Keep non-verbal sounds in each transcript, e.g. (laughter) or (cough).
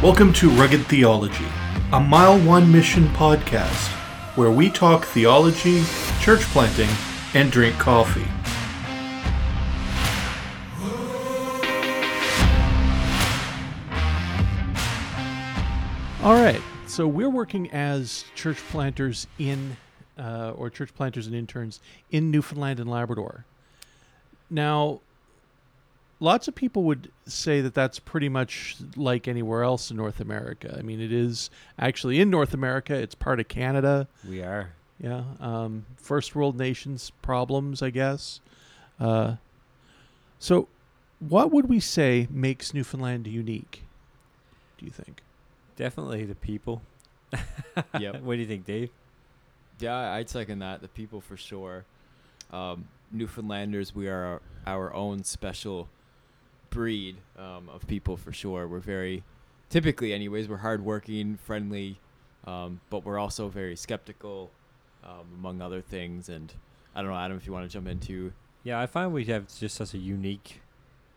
Welcome to Rugged Theology, a Mile One Mission podcast where we talk theology, church planting, and drink coffee. All right, so we're working as church planters in, uh, or church planters and interns in Newfoundland and Labrador. Now, lots of people would say that that's pretty much like anywhere else in North America. I mean, it is actually in North America. It's part of Canada. We are. Yeah. Um, first world nations problems, I guess. Uh, so, what would we say makes Newfoundland unique? Do you think? Definitely the people. (laughs) Yep. What do you think, Dave? Yeah, I'd second that. The people for sure. Um, Newfoundlanders, we are our, our own special breed um, of people for sure. We're very, typically, anyways, we're hardworking, friendly, um, but we're also very skeptical, um, among other things. And I don't know, Adam, if you want to jump into. Yeah, I find we have just such a unique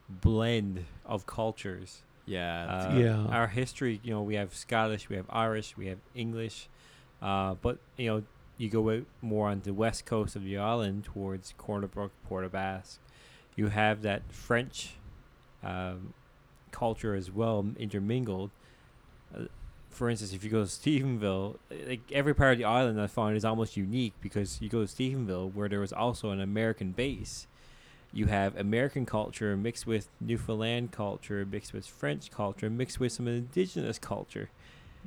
blend of cultures. Yeah. Uh, Yeah. Our history, you know, we have Scottish, we have Irish, we have English, uh, but you know, you go out more on the west coast of the island towards Corner Brook, Port aux Basques. You have that French um, culture as well intermingled. Uh, for instance, if you go to Stephenville, like every part of the island, I find is almost unique because you go to Stephenville, where there was also an American base. You have American culture mixed with Newfoundland culture, mixed with French culture, mixed with some indigenous culture.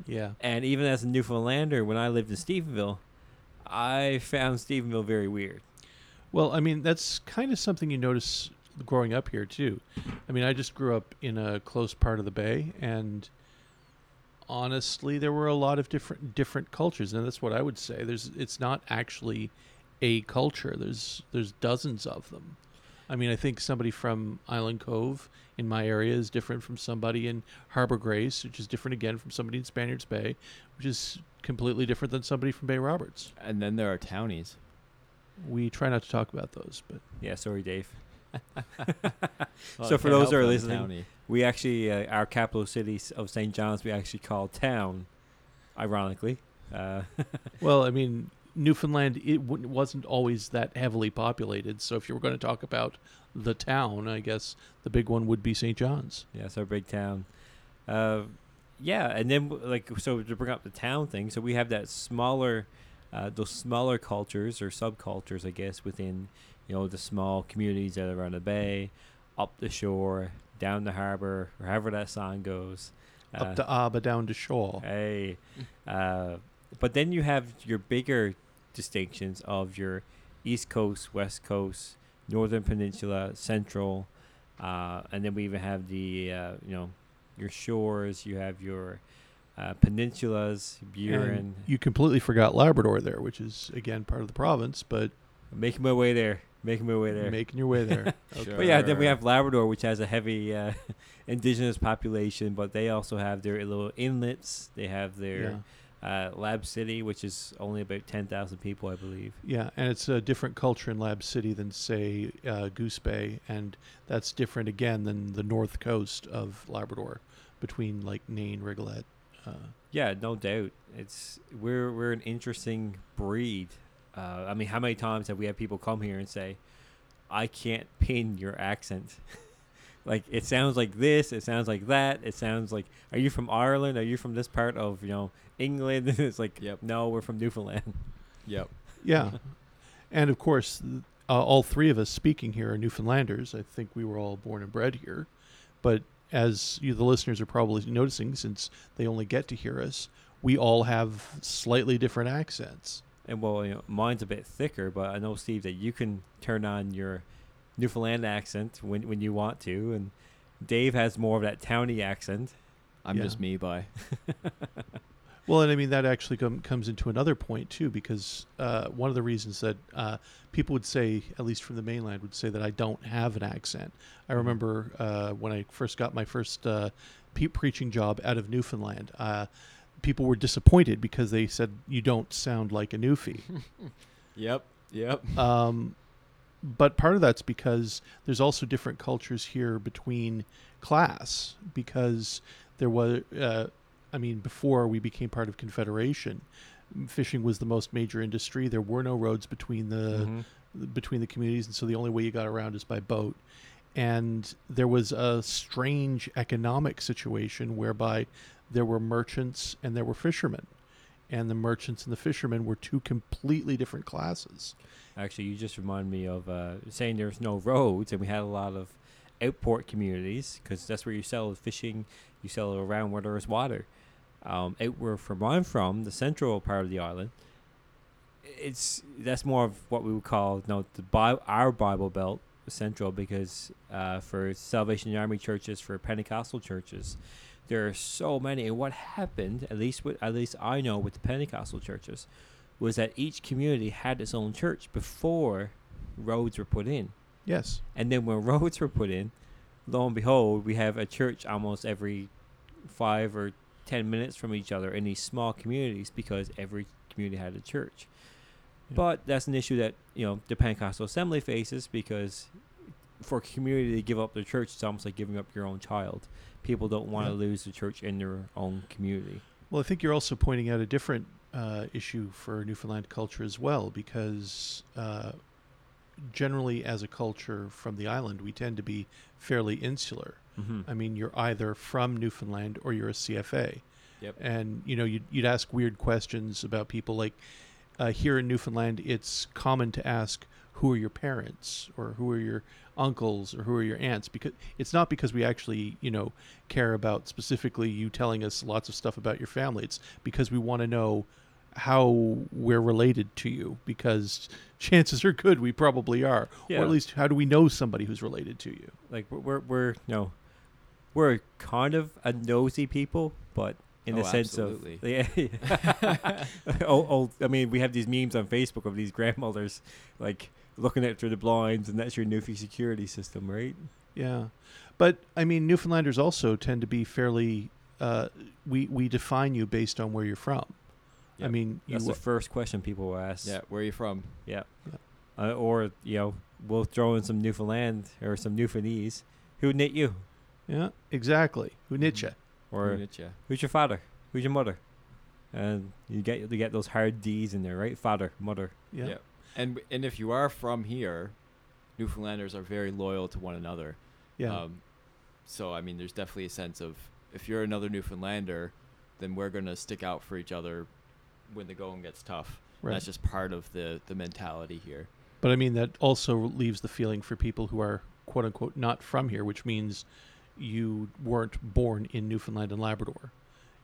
Yeah. And even as a Newfoundlander, when I lived in Stephenville, I found Stephenville very weird. Well, I mean, that's kind of something you notice growing up here too. I mean, I just grew up in a close part of the bay, and honestly, there were a lot of different different cultures, and that's what I would say. There's, it's not actually a culture. There's, there's dozens of them. I mean, I think somebody from Island Cove in my area is different from somebody in Harbor Grace, which is different again from somebody in Spaniards Bay, which is completely different than somebody from Bay Roberts. And then there are townies. We try not to talk about those, but Yeah, sorry, Dave. Well, So for those who are it, I'm a listening, townie. We actually, uh, our capital city of St. John's, we actually call town, ironically. Uh, (laughs) Well, I mean, Newfoundland it w- wasn't always that heavily populated. So if you were going to talk about the town, I guess the big one would be St. John's. yeah, it's our big town. Uh, yeah, and then like so to bring up the town thing, so we have that smaller, uh, those smaller cultures or subcultures, I guess, within you know the small communities that are around the bay, up the shore, down the harbor, wherever that song goes. Uh, Up the Abba, down the Shaw. Hey, uh, but then you have your bigger distinctions of your East Coast, West Coast, Northern Peninsula, Central, uh, and then we even have the uh, you know your shores. You have your uh, peninsulas, Burin. And you completely forgot Labrador there, which is again part of the province, but making my way there, making my way there. making your way there. (laughs) Sure. But yeah, then we have Labrador, which has a heavy uh, (laughs) indigenous population, but they also have their little inlets. They have their yeah. uh, Lab City, which is only about ten thousand people, I believe. Yeah, and it's a different culture in Lab City than say uh, Goose Bay, and that's different again than the north coast of Labrador, between like Nain, Rigolet. Uh, Yeah, no doubt. It's we're we're an interesting breed. Uh, I mean, how many times have we had people come here and say, "I can't pin your accent." (laughs) like it sounds like this, it sounds like that, it sounds like. Are you from Ireland? Are you from this part of you know England? (laughs) it's like, Yep. no, we're from Newfoundland. (laughs) Yep. Yeah. and of course, uh, all three of us speaking here are Newfoundlanders. I think we were all born and bred here. But as you, the listeners are probably noticing, since they only get to hear us, we all have slightly different accents. And well, you know, mine's a bit thicker, but I know Steve that you can turn on your Newfoundland accent when when you want to, and Dave has more of that towny accent. I'm Yeah. just me by. (laughs) Well, and I mean that actually com- comes into another point too, because uh, one of the reasons that uh, people would say, at least from the mainland, would say that I don't have an accent. I remember uh, when I first got my first uh, pe- preaching job out of Newfoundland. People were disappointed because they said you don't sound like a Newfie. (laughs) Yep. Yep. Um, but part of that's because there's also different cultures here between class because there was, uh, I mean, before we became part of Confederation, fishing was the most major industry. There were no roads between the Mhm. between the communities, and so the only way you got around is by boat. And there was a strange economic situation whereby there were merchants and there were fishermen, and the merchants and the fishermen were two completely different classes. Actually, you just remind me of uh, saying there's no roads, and we had a lot of outport communities because that's where you sell fishing. You sell it around where there is water. Um, out where from where I'm from, the central part of the island, it's that's more of what we would call you know, the Bi- our Bible Belt central because uh, for Salvation Army churches, for Pentecostal churches, there are so many. And what happened, at least with, at least I know with the Pentecostal churches, was that each community had its own church before roads were put in. Yes, And then when (laughs) roads were put in, lo and behold, we have a church almost every five or ten minutes from each other in these small communities because every community had a church. Yeah. But that's an issue that you know the Pentecostal Assembly faces because for a community to give up their church, it's almost like giving up your own child. People don't want to Yeah. lose the church in their own community. Well, I think you're also pointing out a different uh, issue for Newfoundland culture as well, because uh, generally, as a culture from the island, we tend to be fairly insular. Mm-hmm. I mean, you're either from Newfoundland or you're a CFA. Yep. And, you know, you'd, you'd ask weird questions about people. Like uh, here in Newfoundland, it's common to ask, who are your parents or who are your uncles or who are your aunts? Because it's not because we actually, you know, care about specifically you telling us lots of stuff about your family. It's because we want to know how we're related to you because chances are good we probably are Yeah. or at least how do we know somebody who's related to you like we're we're, we're you know we're kind of a nosy people, but in Oh, the sense absolutely. of (laughs) yeah, (laughs) oh, oh, I mean, we have these memes on Facebook of these grandmothers like looking at through the blinds, and that's your Newfie security system, right? Yeah, but I mean, Newfoundlanders also tend to be fairly. Uh, we we define you based on where you're from. I Yep. mean, you That's the first question people will ask. Yeah, where are you from? yeah. Yeah. Uh, or you know, we'll throw in some Newfoundland or some Newfoundlandese. Who knit you? yeah exactly. Who knit ya? Or Greenwich, who's your father? Who's your mother? And you get you get those hard D's in there, right? Father, mother. Yeah. Yeah. And and if you are from here, Newfoundlanders are very loyal to one another. Yeah. Um, so I mean, there's definitely a sense of if you're another Newfoundlander, then we're gonna stick out for each other when the going gets tough. right. That's just part of the the mentality here. But I mean, that also leaves the feeling for people who are quote unquote not from here, which means you weren't born in Newfoundland and Labrador.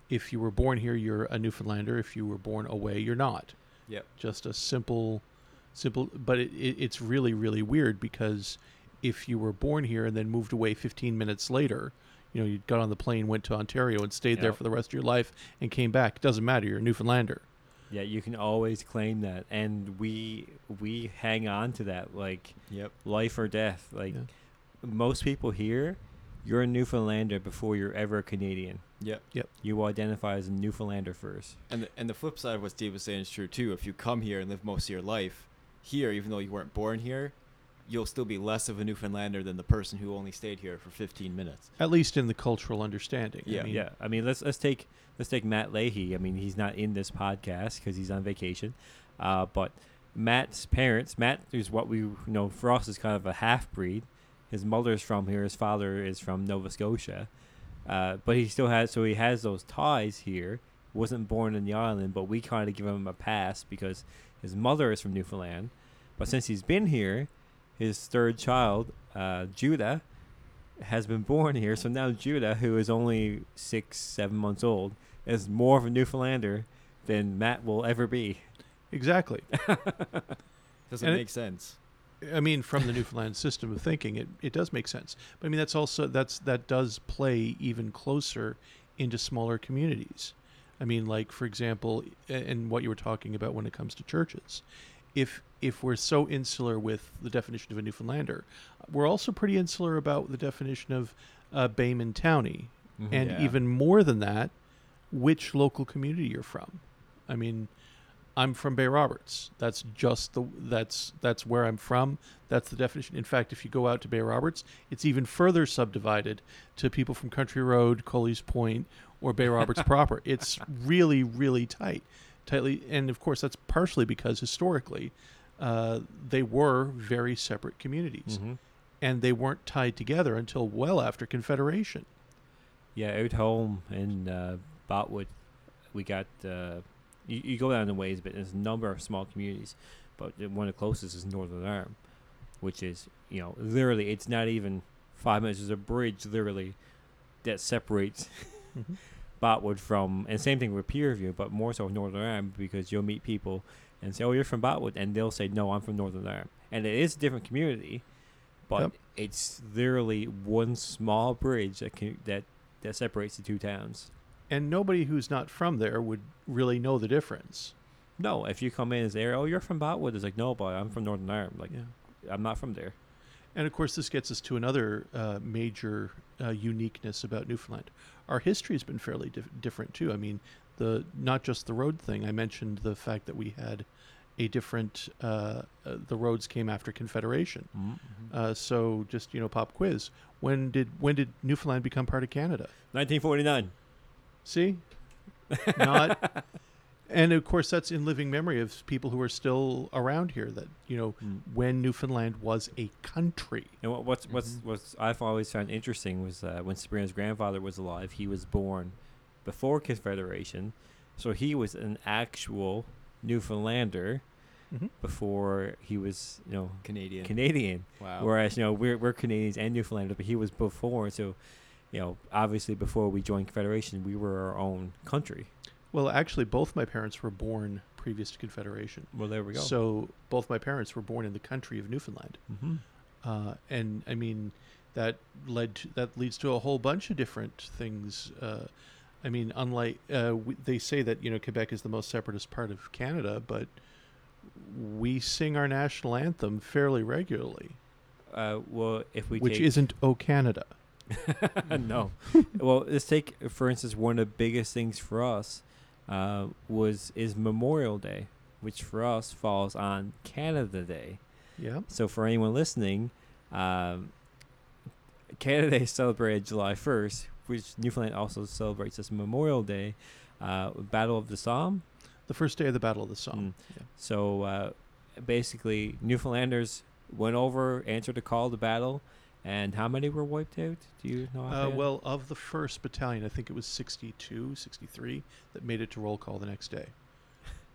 If you were born here, you're a Newfoundlander. If you were born away, you're not. Yep. Just a simple, simple. But it, it, it's really, really weird because if you were born here and then moved away 15 minutes later, you know, you got on the plane, went to Ontario, and stayed there for the rest of your life, and came back. It doesn't matter. You're a Newfoundlander. Yeah, you can always claim that, and we we hang on to that like Yep. life or death. Like Yeah. most people here, you're a Newfoundlander before you're ever a Canadian. Yep. Yep. You identify as a Newfoundlander first. And the, and the flip side of what Steve was saying is true too. If you come here and live most of your life here, even though you weren't born here, you'll still be less of a Newfoundlander than the person who only stayed here for 15 minutes. At least in the cultural understanding. I Yeah. mean, yeah, I mean, let's let's take let's take Matt Leahy. I mean, he's not in this podcast because he's on vacation, uh, but Matt's parents, Matt is what we you know for us is kind of a half breed. His mother's from here. His father is from Nova Scotia, uh, but he still has so he has those ties here. Wasn't born in the island, but we kind of give him a pass because his mother is from Newfoundland. But since he's been here, his third child, uh, Judah, has been born here. So now Judah, who is only six, seven months old, is more of a Newfoundlander than Matt will ever be. Exactly. (laughs) Doesn't And it- make sense. I mean, from the Newfoundland system of thinking, it, it does make sense. But I mean, that's also that's that does play even closer into smaller communities. I mean, like for example, and what you were talking about when it comes to churches, if if we're so insular with the definition of a Newfoundlander, we're also pretty insular about the definition of uh, Bayman Townie, and Yeah. even more than that, which local community you're from. I mean, I'm from Bay Roberts. That's just the that's that's where I'm from. That's the definition. In fact, if you go out to Bay Roberts, it's even further subdivided to people from Country Road, Coley's Point, or Bay Roberts proper. It's really really tight, tightly, and of course that's partially because historically, uh, they were very separate communities, Mhm. and they weren't tied together until well after Confederation. Yeah, out home in uh, Botwood, we got. Uh, you, you go down the ways, but there's a number of small communities, but one of the closest is Northern Arm, which is you know literally it's not even five minutes. There's a bridge literally that separates Mhm. (laughs) Botwood from, and same thing with Pierview, but more so Northern Arm because you'll meet people and say, "Oh, you're from Botwood," and they'll say, "No, I'm from Northern Arm," and it is a different community, but Yep. it's literally one small bridge that can, that that separates the two towns. And nobody who's not from there would really know the difference. No, if you come in and say, "Oh, you're from Botwood," it's like, "No, but I'm from Northern Arm." Like, Yeah. I'm not from there. And of course, this gets us to another uh, major uh, uniqueness about Newfoundland. Our history has been fairly dif- different too. I mean, the not just the road thing. I mentioned the fact that we had a different. Uh, uh, the roads came after Confederation. Uh, so, just you know, pop quiz. When did when did Newfoundland become part of Canada? 1949. See, not. (laughs) And of course, that's in living memory of people who are still around here. That you know, when Newfoundland was a country. And what, what's what's Mhm. what's I've always found interesting was uh, when Sabrina's grandfather was alive, he was born before Confederation, so he was an actual Newfoundlander Mm-hmm. before he was you know Canadian. Canadian. wow. Whereas you know we're we're Canadians and Newfoundlanders, but he was before. So, you know, obviously before we joined Confederation, we were our own country. Well, actually, both my parents were born previous to Confederation. Well, there we go. So both my parents were born in the country of Newfoundland, hmm uh, and I mean that led to, that leads to a whole bunch of different things. Uh, I mean, unlike uh, we, they say that you know Quebec is the most separatist part of Canada, but we sing our national anthem fairly regularly, uh, well, if we which take, isn't "O Canada." (laughs) no. (laughs) well, let's take for instance one of the biggest things for us uh, was is Memorial Day, which for us falls on Canada Day. Yeah. So for anyone listening, um, Canada Day is celebrated July first, which Newfoundland also celebrates as Memorial Day. Uh, Battle of the Somme. The first day of the Battle of the Somme. Mm. So uh, basically, Newfoundlanders went over, answered the call to battle, and how many were wiped out? Do you know? Uh, well, of the first battalion, I think it was 62, 63 that made it to roll call the next day.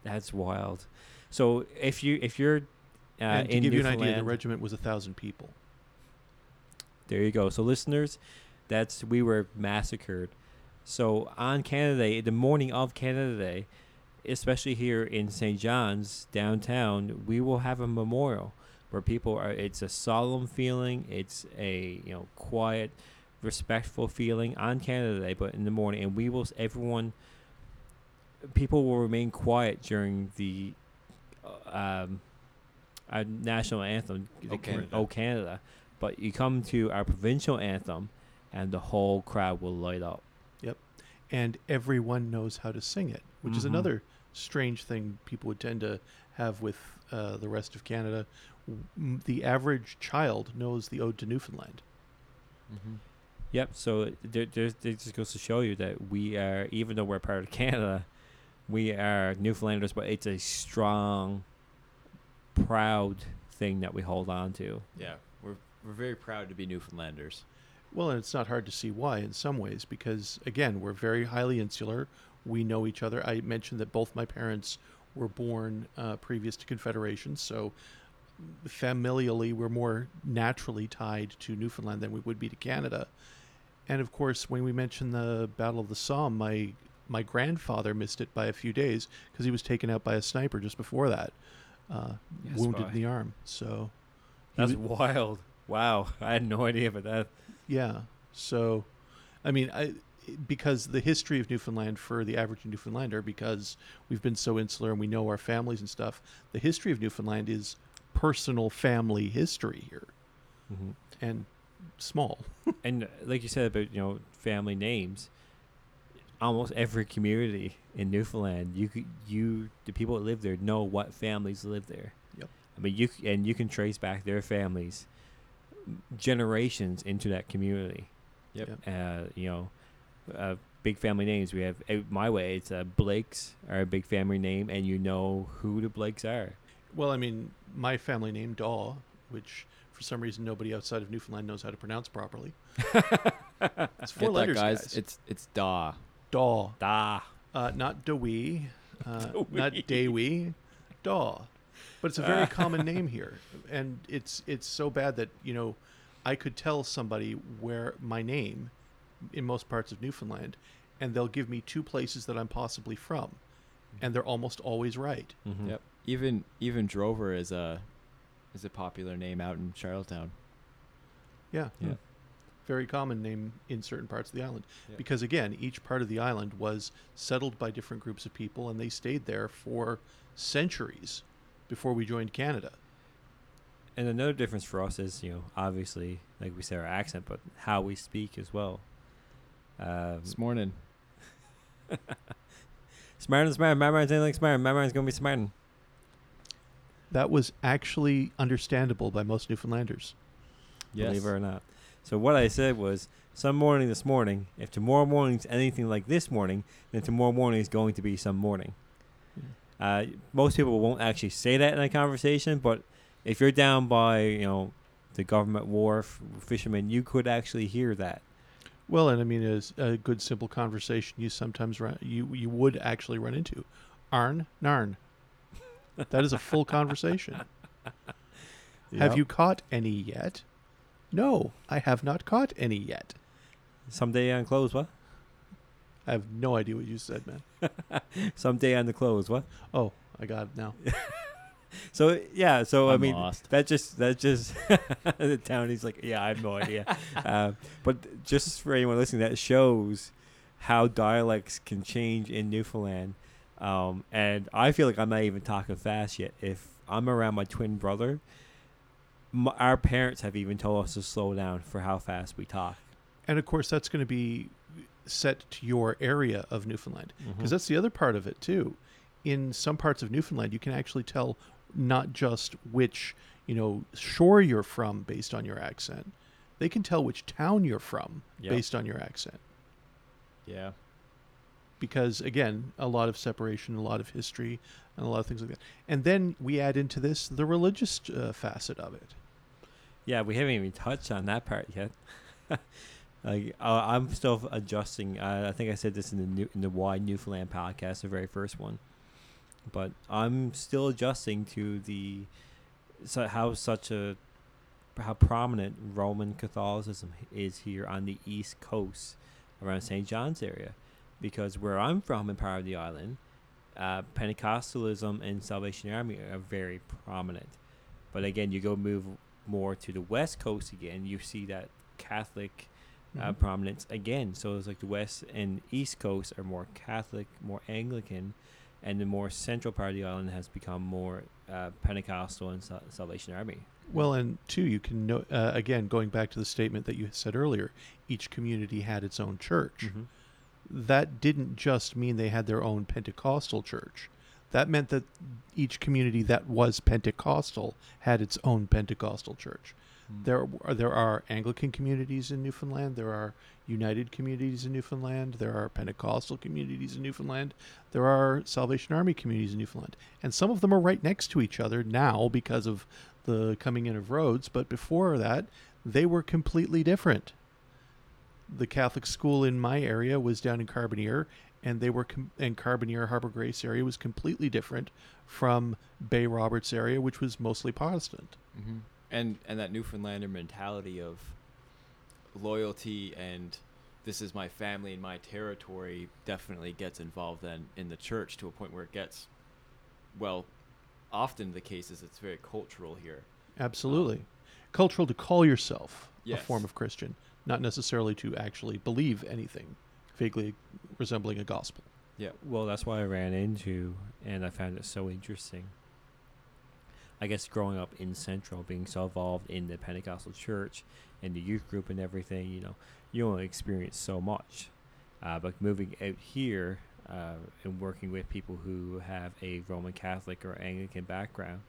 That's wild. So if you if you're uh, and to give you an idea, the regiment was a thousand people. there you go. So listeners, that's we were massacred. So on Canada Day, the morning of Canada Day, especially here in St. John's downtown, we will have a memorial where people are. It's a solemn feeling. It's a you know quiet, respectful feeling on Canada Day, but in the morning, and we will everyone. People will remain quiet during the uh, um, our national anthem, the O Can- Canada. Canada. But you come to our provincial anthem, and the whole crowd will light up. Yep, and everyone knows how to sing it, which is Mhm. another strange thing people would tend to have with uh, the rest of Canada. W- The average child knows the Ode to Newfoundland. Mhm. Yep. So there, there's, it just goes to show you that we are, even though we're part of Canada, we are Newfoundlanders, but it's a strong, proud thing that we hold on to. Yeah, we're we're very proud to be Newfoundlanders. Well, and it's not hard to see why in some ways, because again, we're very highly insular. We know each other. I mentioned that both my parents were born uh, previous to Confederation, so familially, we're more naturally tied to Newfoundland than we would be to Canada. And of course, when we mentioned the Battle of the Somme, my my grandfather missed it by a few days because he was taken out by a sniper just before that, uh, Yes, wounded why? in the arm. So That's wild. Wow. I had no idea about that. Yeah. So, I mean, I because the history of Newfoundland for the average Newfoundlander, because we've been so insular and we know our families and stuff, the history of Newfoundland is personal family history here hmm and small. (laughs) and uh, like you said about you know family names, almost every community in Newfoundland, you could you the people that live there know what families live there. Yep. I mean, you and you can trace back their families generations into that community. Yep. Yep. Uh, you know, uh, big family names. We have uh, my way. It's uh, Blakes are a big family name, and you know who the Blakes are. Well, I mean, my family name Daw, which for some reason nobody outside of Newfoundland knows how to pronounce properly. (laughs) It's four Get that, letters, guys. guys. It's it's Da. Daw, Da. uh, not Dewey, uh, (laughs) Dewey. not Dewey, Daw. But it's a very (laughs) common name here, and it's it's so bad that you know, I could tell somebody where my name, in most parts of Newfoundland, and they'll give me two places that I'm possibly from, and they're almost always right. Mhm. Yep. Even even Drover is a is a popular name out in Charlottetown. Yeah. Yeah. Very common name in certain parts of the island. Yeah. Because again, each part of the island was settled by different groups of people and they stayed there for centuries before we joined Canada. And another difference for us is, you know, obviously, like we said, our accent, but how we speak as well. Um, This morning. (laughs) Smartin, Smartin, my mind's anything like Smartin. My mind's gonna be Smartin. That was actually understandable by most Newfoundlanders. Yes. believe it or not. So what I said was, some morning this morning, if tomorrow morning's anything like this morning, then tomorrow morning is going to be some morning. Uh, most people won't actually say that in a conversation, but if you're down by, you know, the government wharf, fishermen, you could actually hear that. Well, and I mean, as a good simple conversation, you sometimes run, you you would actually run into, Arn Narn. That is a full conversation. (laughs) Have you caught any yet? No, I have not caught any yet. Someday on clothes, what? I have no idea what you said, man. (laughs) Someday on the clothes, what? Oh, I got it now. (laughs) So yeah, so i I'm mean lost. that just that just the townie's like, yeah, I have no idea. uh, but just for anyone listening, that shows how dialects can change in Newfoundland. Um, and I feel like I'm not even talking fast yet. If I'm around my twin brother, m our parents have even told us to slow down for how fast we talk. And of course, that's going to be set to your area of Newfoundland. Because Mhm. that's the other part of it, too. In some parts of Newfoundland, you can actually tell not just which, you know, shore you're from based on your accent, they can tell which town you're from Yep. based on your accent. Yeah. Because, again, a lot of separation, a lot of history, and a lot of things like that. And then we add into this the religious uh, facet of it. Yeah, we haven't even touched on that part yet. (laughs) like uh, I'm still adjusting. Uh, I think I said this in the new, in the Wide Newfoundland podcast, the very first one. But I'm still adjusting to the so how such a how prominent Roman Catholicism is here on the east coast around St. John's area, because where I'm from in part of the island, uh, Pentecostalism and Salvation Army are very prominent. But again, you go move more to the west coast again, you see that Catholic uh, Mhm. prominence again. So it's like the west and east coast are more Catholic, more Anglican, and the more central part of the island has become more uh, Pentecostal and Sal- Salvation Army. Well, and two, you can know uh, again going back to the statement that you said earlier. Each community had its own church. That didn't just mean they had their own Pentecostal church. That meant that each community that was Pentecostal had its own Pentecostal church. Hmm. There, are, there are Anglican communities in Newfoundland. There are United communities in Newfoundland. There are Pentecostal communities in Newfoundland. There are Salvation Army communities in Newfoundland, and some of them are right next to each other now because of the coming in of roads. But before that, they were completely different. The Catholic school in my area was down in Carbonear, and they were com- and Carbonear Harbor Grace area was completely different from Bay Roberts area, which was mostly Protestant. hmm And and that Newfoundlander mentality of loyalty and this is my family and my territory definitely gets involved then in the church to a point where it gets well often the case is it's very cultural here Absolutely. Cultural to call yourself a form of Christian, not necessarily to actually believe anything vaguely resembling a gospel. yeah Well, that's why I ran into, and I found it so interesting. I guess growing up in Central, being so involved in the Pentecostal church and the youth group and everything, you know, you only experience so much. Uh, but moving out here uh, and working with people who have a Roman Catholic or Anglican background,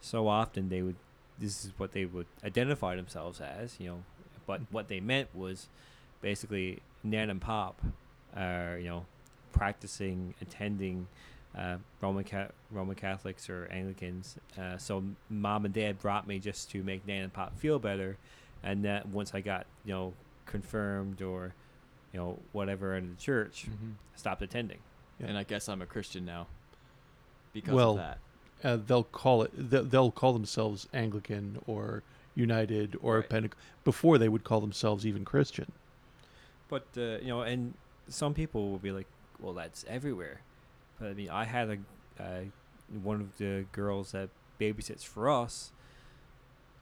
so often they would, this is what they would identify themselves as, you know, but what they meant was basically Nan and Pop are, you know, practicing, attending uh, Roman Ca- Roman Catholics or Anglicans. Uh, so mom and dad brought me just to make Nan and Pop feel better, and that once I got you know confirmed or you know whatever in the church, Mm-hmm. Stopped attending. Yeah. And I guess I'm a Christian now because Well, of that. Uh, they'll call it. They'll call themselves Anglican or United or Right. Pentecost before they would call themselves even Christian. But uh, you know, and some people will be like, "Well, that's everywhere." But I mean, I had a uh, one of the girls that babysits for us.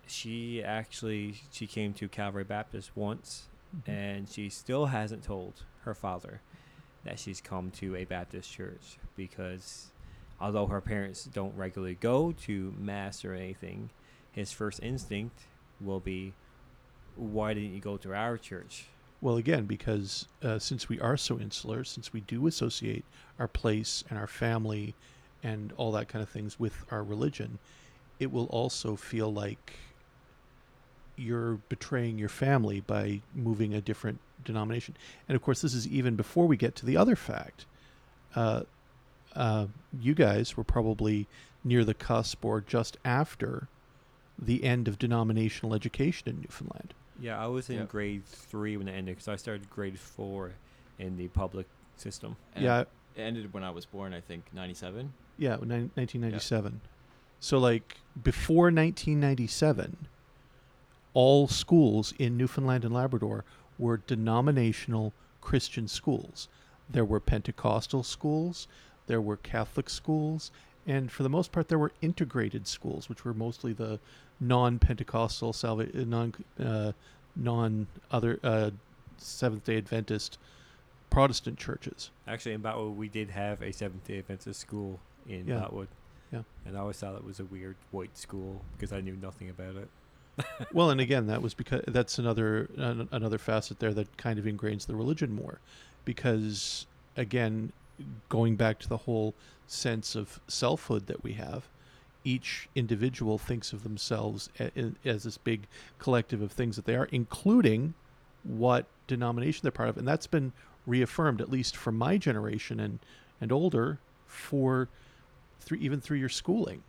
She actually she came to Calvary Baptist once, and she still hasn't told her father that she's come to a Baptist church because although her parents don't regularly go to mass or anything, his first instinct will be, "Why didn't you go to our church?" Well, again, because uh, since we are so insular, since we do associate our place and our family and all that kind of things with our religion, it will also feel like you're betraying your family by moving a different denomination. And of course, this is even before we get to the other fact. Uh, uh, you guys were probably near the cusp or just after the end of denominational education in Newfoundland. Yeah, I was in Yep. grade three when it ended because I started grade four in the public system. And yeah, It ended when I was born, I think, 97. Yeah, nine- 1997. So, like, before 1997, all schools in Newfoundland and Labrador were denominational Christian schools. There were Pentecostal schools, there were Catholic schools, and for the most part, there were integrated schools, which were mostly the non-Pentecostal, salva- uh, non, uh, non other uh, Seventh Day Adventist Protestant churches. Actually, in Botwood, we did have a Seventh Day Adventist school in Yeah. Botwood. Yeah. And I always thought it was a weird white school because I knew nothing about it. (laughs) well, and again, that was because that's another an, another facet there that kind of ingrains the religion more, because again, going back to the whole sense of selfhood that we have, each individual thinks of themselves as this big collective of things that they are, including what denomination they're part of, and that's been reaffirmed at least for my generation and and older for through even through your schooling.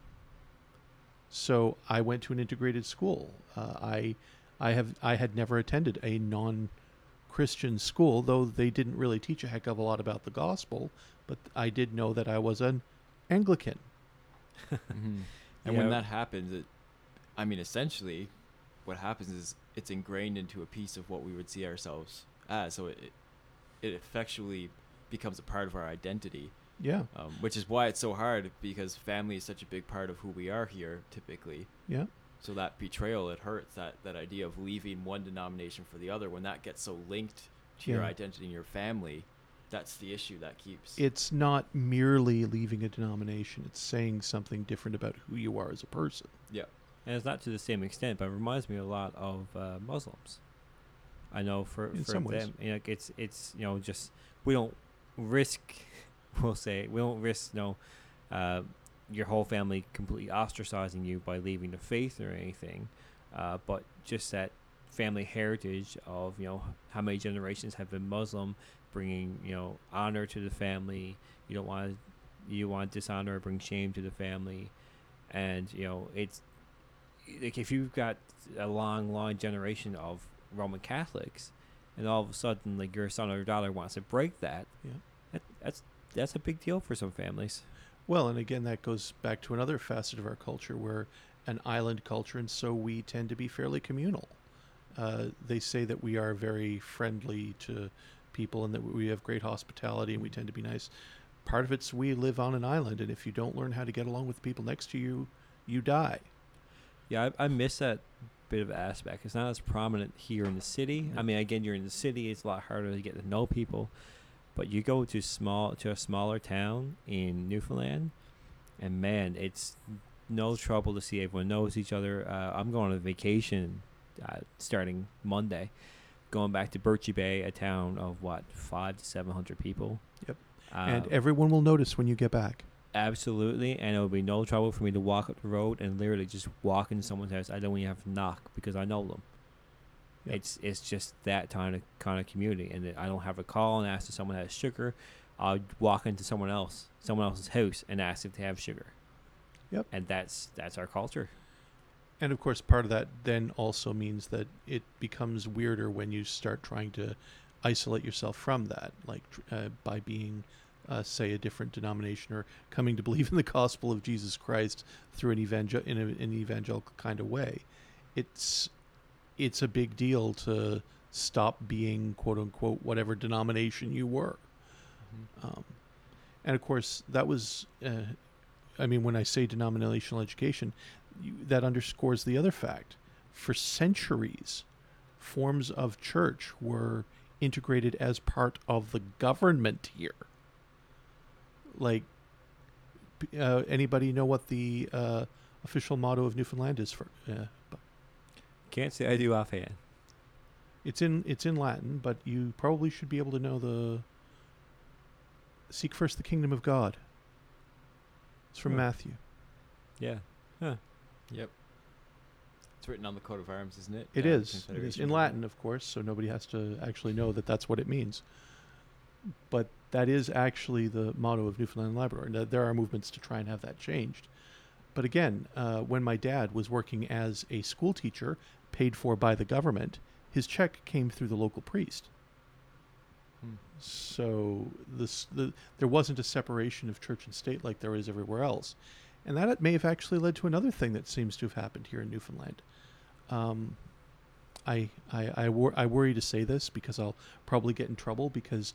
So I went to an integrated school. Uh, I I have I had never attended a non-Christian school, though they didn't really teach a heck of a lot about the gospel. But I did know that I was an Anglican. Mm-hmm. (laughs) And Yeah. when that happens, it, I mean, essentially, what happens is it's ingrained into a piece of what we would see ourselves as. So it, it effectually becomes a part of our identity, Yeah, um, which is why it's so hard because family is such a big part of who we are here typically. yeah. So that betrayal, it hurts. That that idea of leaving one denomination for the other, when that gets so linked to your identity and your family, that's the issue that keeps. It's not merely leaving a denomination; it's saying something different about who you are as a person. yeah. And it's not to the same extent, but it reminds me a lot of uh, Muslims. I know for, In for some ways. them, you know, it's it's you know just we don't risk, (laughs) we'll say we don't risk you know, uh, your whole family completely ostracizing you by leaving the faith or anything, uh, but just that family heritage of you know how many generations have been Muslim, bringing you know honor to the family. You don't want you want dishonor or bring shame to the family, and you know it's like if you've got a long, long generation of Roman Catholics, and all of a sudden, like your son or daughter wants to break that, Yeah. that that's that's a big deal for some families. Well, and again, that goes back to another facet of our culture. We're an island culture, and so we tend to be fairly communal. Uh, they say that we are very friendly to people and that we have great hospitality and we tend to be nice. Part of it's we live on an island, and if you don't learn how to get along with people next to you, you die. Yeah, I, I miss that bit of aspect. It's not as prominent here in the city. I mean, again, you're in the city; it's a lot harder to get to know people. But you go to small to a smaller town in Newfoundland, and man, it's no trouble to see everyone knows each other. Uh, I'm going on vacation uh, starting Monday. going back to Birchy Bay, a town of what five to seven hundred people. Yep. Um, and everyone will notice when you get back. Absolutely, and it'll be no trouble for me to walk up the road and literally just walk into someone's house. I don't even have to knock because I know them. Yep. It's it's just that kind of kind of community, and I don't have a call and ask if someone has sugar. I'll walk into someone else, someone else's house, and ask if they have sugar. Yep. And that's that's our culture. And of course, part of that then also means that it becomes weirder when you start trying to isolate yourself from that, like uh, by being, uh, say, a different denomination or coming to believe in the gospel of Jesus Christ through an evangel in a, an evangelical kind of way. It's it's a big deal to stop being quote unquote whatever denomination you were. Um, and of course, that was, uh, I mean, when I say denominational education, you, that underscores the other fact. For centuries, forms of church were integrated as part of the government here. Like, uh, anybody know what the uh, official motto of Newfoundland is for? Uh, Can't say I do offhand. it's in it's in Latin, but you probably should be able to know the seek first the kingdom of God. It's from Huh. Matthew. Yeah. Yep. It's written on the coat of arms, isn't it? It Uh, is. It is in. Latin, of course, so nobody has to actually know that that's what it means. But that is actually the motto of Newfoundland and Labrador. And there are movements to try and have that changed. But again, uh, when my dad was working as a school teacher, paid for by the government, his check came through the local priest. Hmm. So this the there wasn't a separation of church and state like there is everywhere else, and that may have actually led to another thing that seems to have happened here in Newfoundland. Um, I I I, wor- I worry to say this because I'll probably get in trouble because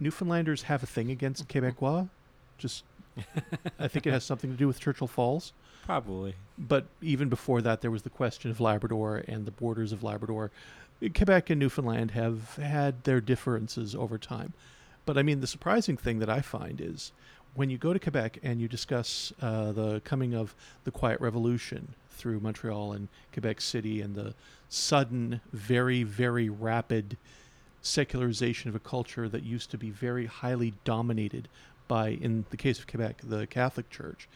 Newfoundlanders have a thing against (laughs) Quebecois. Just I think it has something to do with Churchill Falls. Probably. But even before that, there was the question of Labrador and the borders of Labrador. Quebec and Newfoundland have had their differences over time. But I mean, the surprising thing that I find is when you go to Quebec and you discuss uh, the coming of the Quiet Revolution through Montreal and Quebec City and the sudden, very, very rapid secularization of a culture that used to be very highly dominated by, in the case of Quebec, the Catholic Church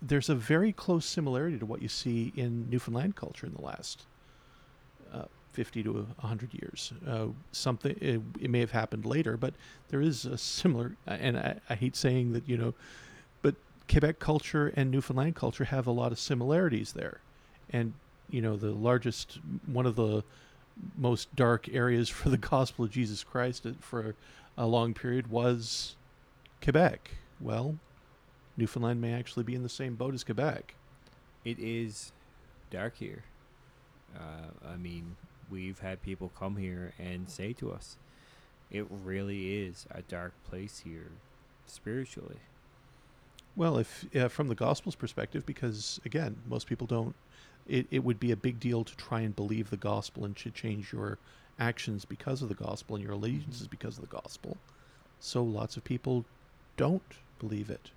there's a very close similarity to what you see in Newfoundland culture in the last uh, 50 to 100 years. Uh, something it, it may have happened later, but there is a similar. And I, I hate saying that, you know, but Quebec culture and Newfoundland culture have a lot of similarities there, and you know the largest one of the most dark areas (laughs) for the gospel of Jesus Christ uh, for a long period was Quebec. Well, Newfoundland may actually be in the same boat as Quebec. It is dark here. Uh, I mean, we've had people come here and say to us, it really is a dark place here spiritually. Well, if uh, from the gospel's perspective, because again, most people don't. It, it would be a big deal to try and believe the gospel and to change your actions because of the gospel and your allegiances because of the gospel. So lots of people don't believe it.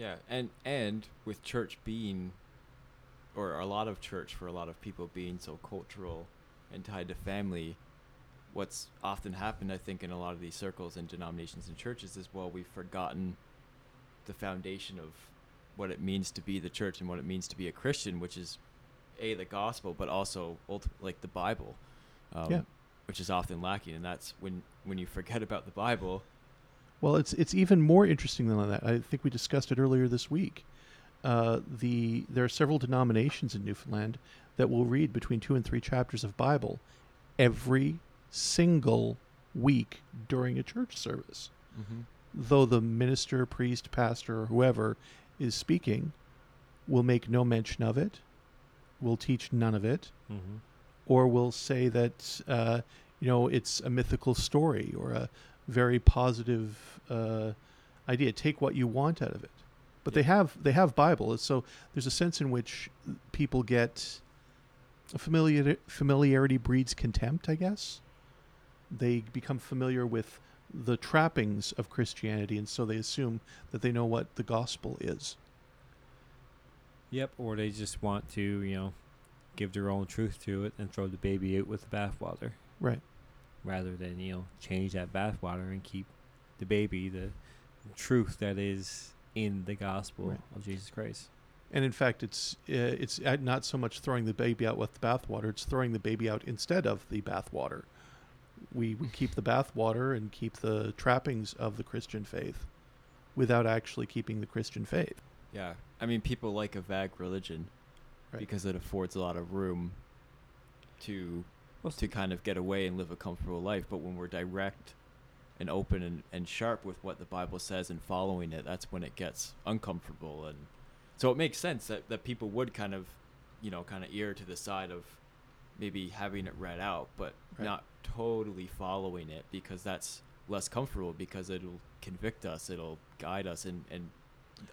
Yeah, and and with church being, or a lot of church for a lot of people being so cultural and tied to family, what's often happened, I think, in a lot of these circles and denominations and churches is well, we've forgotten the foundation of what it means to be the church and what it means to be a Christian, which is a the gospel, but also like the Bible, um, Yeah. which is often lacking, and that's when when you forget (laughs) about the Bible. Well, it's it's even more interesting than that. I think we discussed it earlier this week. Uh, the there are several denominations in Newfoundland that will read between two and three chapters of Bible every single week during a church service. Mm-hmm. Though the minister, priest, pastor, or whoever is speaking will make no mention of it, will teach none of it, Mm-hmm. or will say that uh, you know it's a mythical story or a very positive uh, idea. Take what you want out of it. But they have they have Bible, so there's a sense in which people get a familiar familiarity breeds contempt. I guess they become familiar with the trappings of Christianity, and so they assume that they know what the gospel is. Yep, or they just want to, you know, give their own truth to it and throw the baby out with the bathwater, Right. Rather than you know change that bathwater and keep the baby the truth that is in the gospel Right. of Jesus Christ. And in fact, it's uh, it's uh, not so much throwing the baby out with the bathwater; it's throwing the baby out instead of the bathwater. We we keep the bathwater and keep the trappings of the Christian faith, without actually keeping the Christian faith. Yeah, I mean, people like a vague religion Right. because it affords a lot of room to Well, to kind of get away and live a comfortable life. But when we're direct and open and, and sharp with what the Bible says and following it, that's when it gets uncomfortable. And so it makes sense that, that people would kind of, you know, kind of ear to the side of maybe having it read out, but Right. not totally following it because that's less comfortable because it'll convict us, it'll guide us. And, and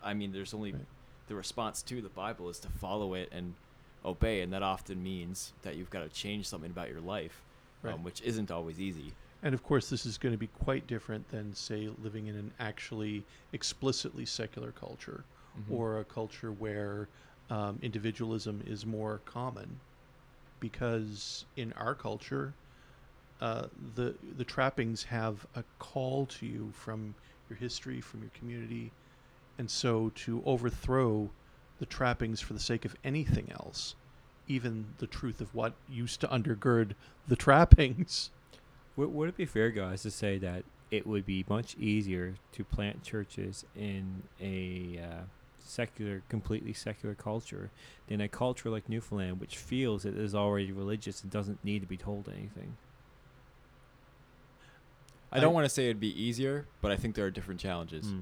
I mean, there's only Right. the response to the Bible is to follow it and obey, and that often means that you've got to change something about your life, Right. um, which isn't always easy. And of course, this is going to be quite different than, say, living in an actually explicitly secular culture Mhm. or a culture where um, individualism is more common. Because in our culture, uh, the the trappings have a call to you from your history, from your community, and so to overthrow the trappings for the sake of anything else, even the truth of what used to undergird the trappings. Would, would it be fair, guys, to say that it would be much easier to plant churches in a uh, secular, completely secular culture than a culture like Newfoundland, which feels it is already religious and doesn't need to be told anything? I don't I- want to say it'd be easier, but I think there are different challenges. Mm.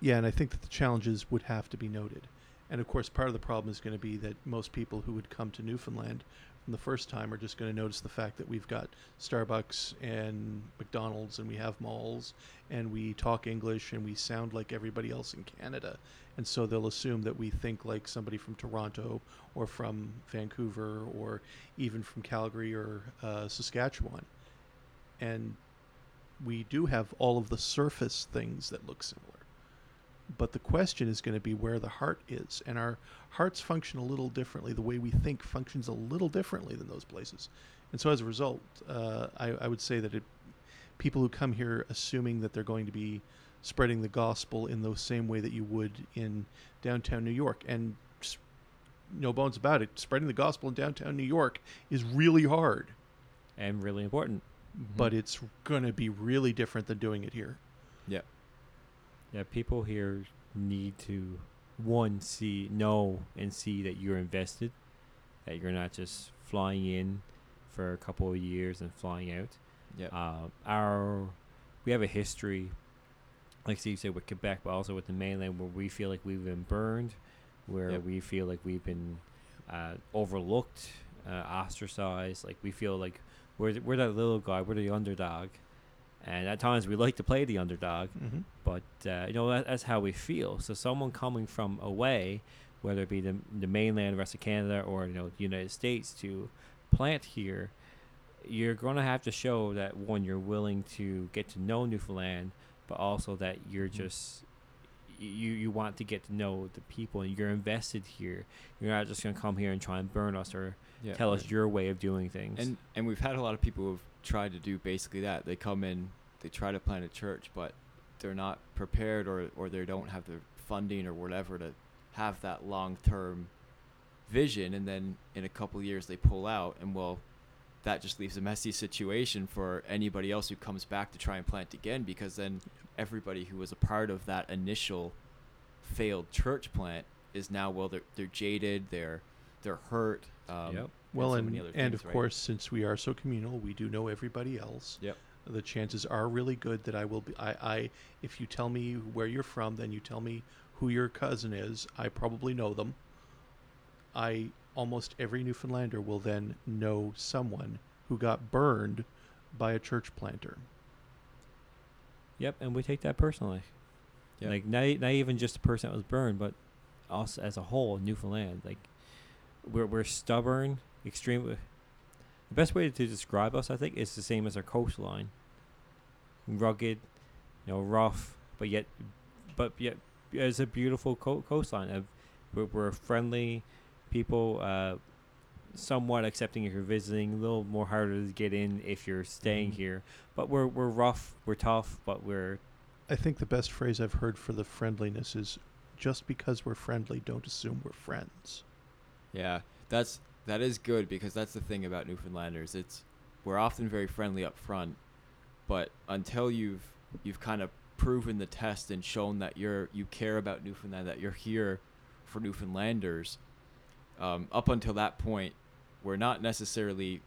Yeah, and I think that the challenges would have to be noted. And of course, part of the problem is going to be that most people who would come to Newfoundland from the first time are just going to notice the fact that we've got Starbucks and McDonald's and we have malls and we talk English and we sound like everybody else in Canada. And so they'll assume that we think like somebody from Toronto or from Vancouver or even from Calgary or uh, Saskatchewan. And we do have all of the surface things that look similar but the question is going to be where the heart is and our hearts function a little differently the way we think functions a little differently than those places and so as a result uh, I, I would say that it, people who come here assuming that they're going to be spreading the gospel in the same way that you would in downtown new york and no bones about it spreading the gospel in downtown new york is really hard And really important. but it's going to be really different than doing it here. Yeah, people here need to one see know and see that you're invested, that you're not just flying in for a couple of years and flying out. Yeah. Uh, our we have a history, like Steve said, with Quebec, but also with the mainland, where we feel like we've been burned, where Yep. we feel like we've been uh, overlooked, uh, ostracized. Like we feel like we're th- we're that little guy, we're the underdog, and at times we like to play the underdog mm-hmm. but uh, you know that, that's how we feel. So someone coming from away, whether it be the the mainland, the rest of Canada, or you know the United States, to plant here, you're going to have to show that one you're willing to get to know Newfoundland, but also that you're Mhm. just you you want to get to know the people and you're invested here. You're not just going to come here and try and burn us or Yeah. tell us your way of doing things. And and we've had a lot of people who've tried to do basically that. They come in, they try to plant a church, but they're not prepared or or they don't have the funding or whatever to have that long term vision and then in a couple years they pull out and well that just leaves a messy situation for anybody else who comes back to try and plant again because then everybody who was a part of that initial failed church plant is now well they're, they're jaded they're they're hurt um, Yep. Well, so and, many other and things, of right? course, since we are so communal, we do know everybody else. Yep. The chances are really good that I will be. I, I, if you tell me where you're from, then you tell me who your cousin is. I probably know them. I almost every Newfoundlander will then know someone who got burned by a church planter. Yep, and we take that personally. Yep. Like not, not even just the person that was burned, but us as a whole, Newfoundland. Like we're we're stubborn, extreme. The best way to describe us, I think, is the same as our coastline. Rugged, you know, rough, but yet, but yet, it's a beautiful co- coastline. Uh, we're, we're friendly people. Uh, somewhat accepting if you're visiting, a little more harder to get in if you're staying Mhm. here. But we're we're rough, we're tough, but we're I think the best phrase I've heard for the friendliness is just because we're friendly, don't assume we're friends. Yeah, that's that is good because that's the thing about Newfoundlanders. It's we're often very friendly up front, but until you've you've kind of proven the test and shown that you're you care about Newfoundland, that you're here for Newfoundlanders, um, up until that point, we're not necessarily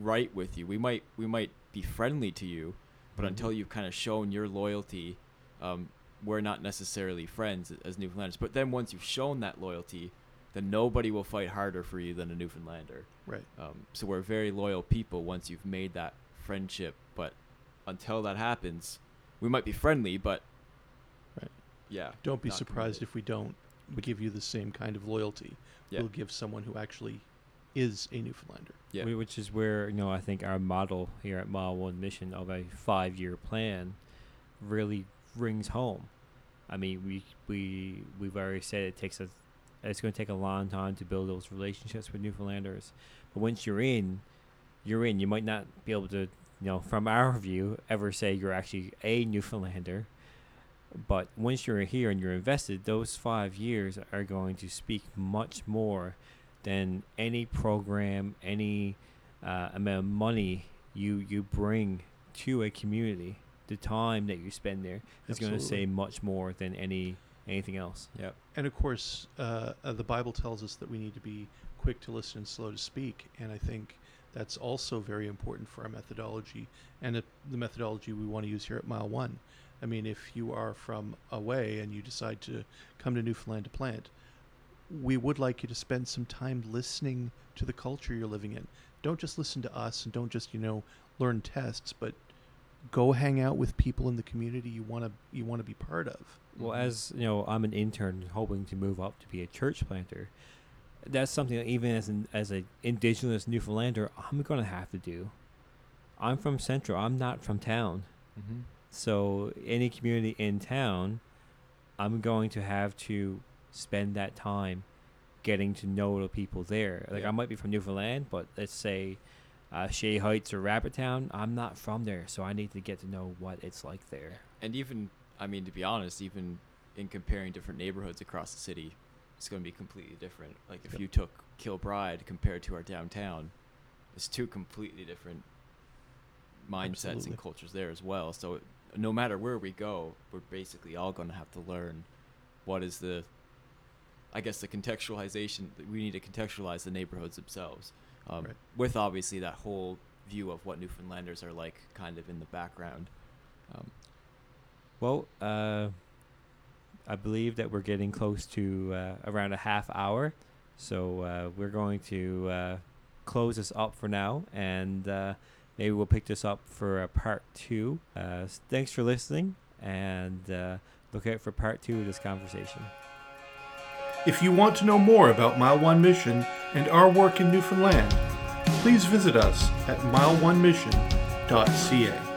right with you. We might we might be friendly to you, but Mhm. until you've kind of shown your loyalty, um, we're not necessarily friends as Newfoundlanders. But then once you've shown that loyalty, then nobody will fight harder for you than a Newfoundlander. Right. Um, so we're very loyal people once you've made that friendship. But until that happens, we might be friendly, but Right. yeah, Don't be surprised committed. if we don't we give you the same kind of loyalty Yeah. we'll give someone who actually is a Newfoundlander. Yeah. whi- which is where you know I think our model here at Mile One Mission of a five-year plan really rings home. I mean, we we we've already said it takes us. It's going to take a long time to build those relationships with Newfoundlanders, but once you're in, you're in. You might not be able to, you know, from our view, ever say you're actually a Newfoundlander, but once you're here and you're invested, those five years are going to speak much more than any program, any uh, amount of money you you bring to a community. The time that you spend there is going to say much more than any anything else. Yep. And of course, uh, uh, the Bible tells us that we need to be quick to listen and slow to speak. And I think that's also very important for our methodology and it, the methodology we want to use here at Mile One. I mean, if you are from away and you decide to come to Newfoundland to plant, we would like you to spend some time listening to the culture you're living in. Don't just listen to us and don't just, you know, learn tests, but go hang out with people in the community you want to you want to be part of. Well, Mhm. as you know, I'm an intern hoping to move up to be a church planter. That's something that even as an as a indigenous Newfoundlander, I'm going to have to do. I'm from Central. I'm not from town. Mm-hmm. So any community in town, I'm going to have to spend that time getting to know the people there. Like Yeah. I might be from Newfoundland, but let's say uh, Shea Heights or Rabbit Town, I'm not from there, so I need to get to know what it's like there. And even, I mean, to be honest, even in comparing different neighborhoods across the city, it's going to be completely different. Like if Yep. you took Kilbride compared to our downtown, it's two completely different mindsets Absolutely. and cultures there as well. So no matter where we go, we're basically all going to have to learn what is the, I guess, the contextualization. We need to contextualize the neighborhoods themselves, um, Right. with obviously that whole view of what Newfoundlanders are like, kind of in the background. Um, Well, uh, I believe that we're getting close to uh, around a half hour, so uh, we're going to uh, close this up for now, and uh, maybe we'll pick this up for a part two. Uh, thanks for listening, and uh, look out for part two of this conversation. If you want to know more about Mile One Mission and our work in Newfoundland, please visit us at mileonemission.ca.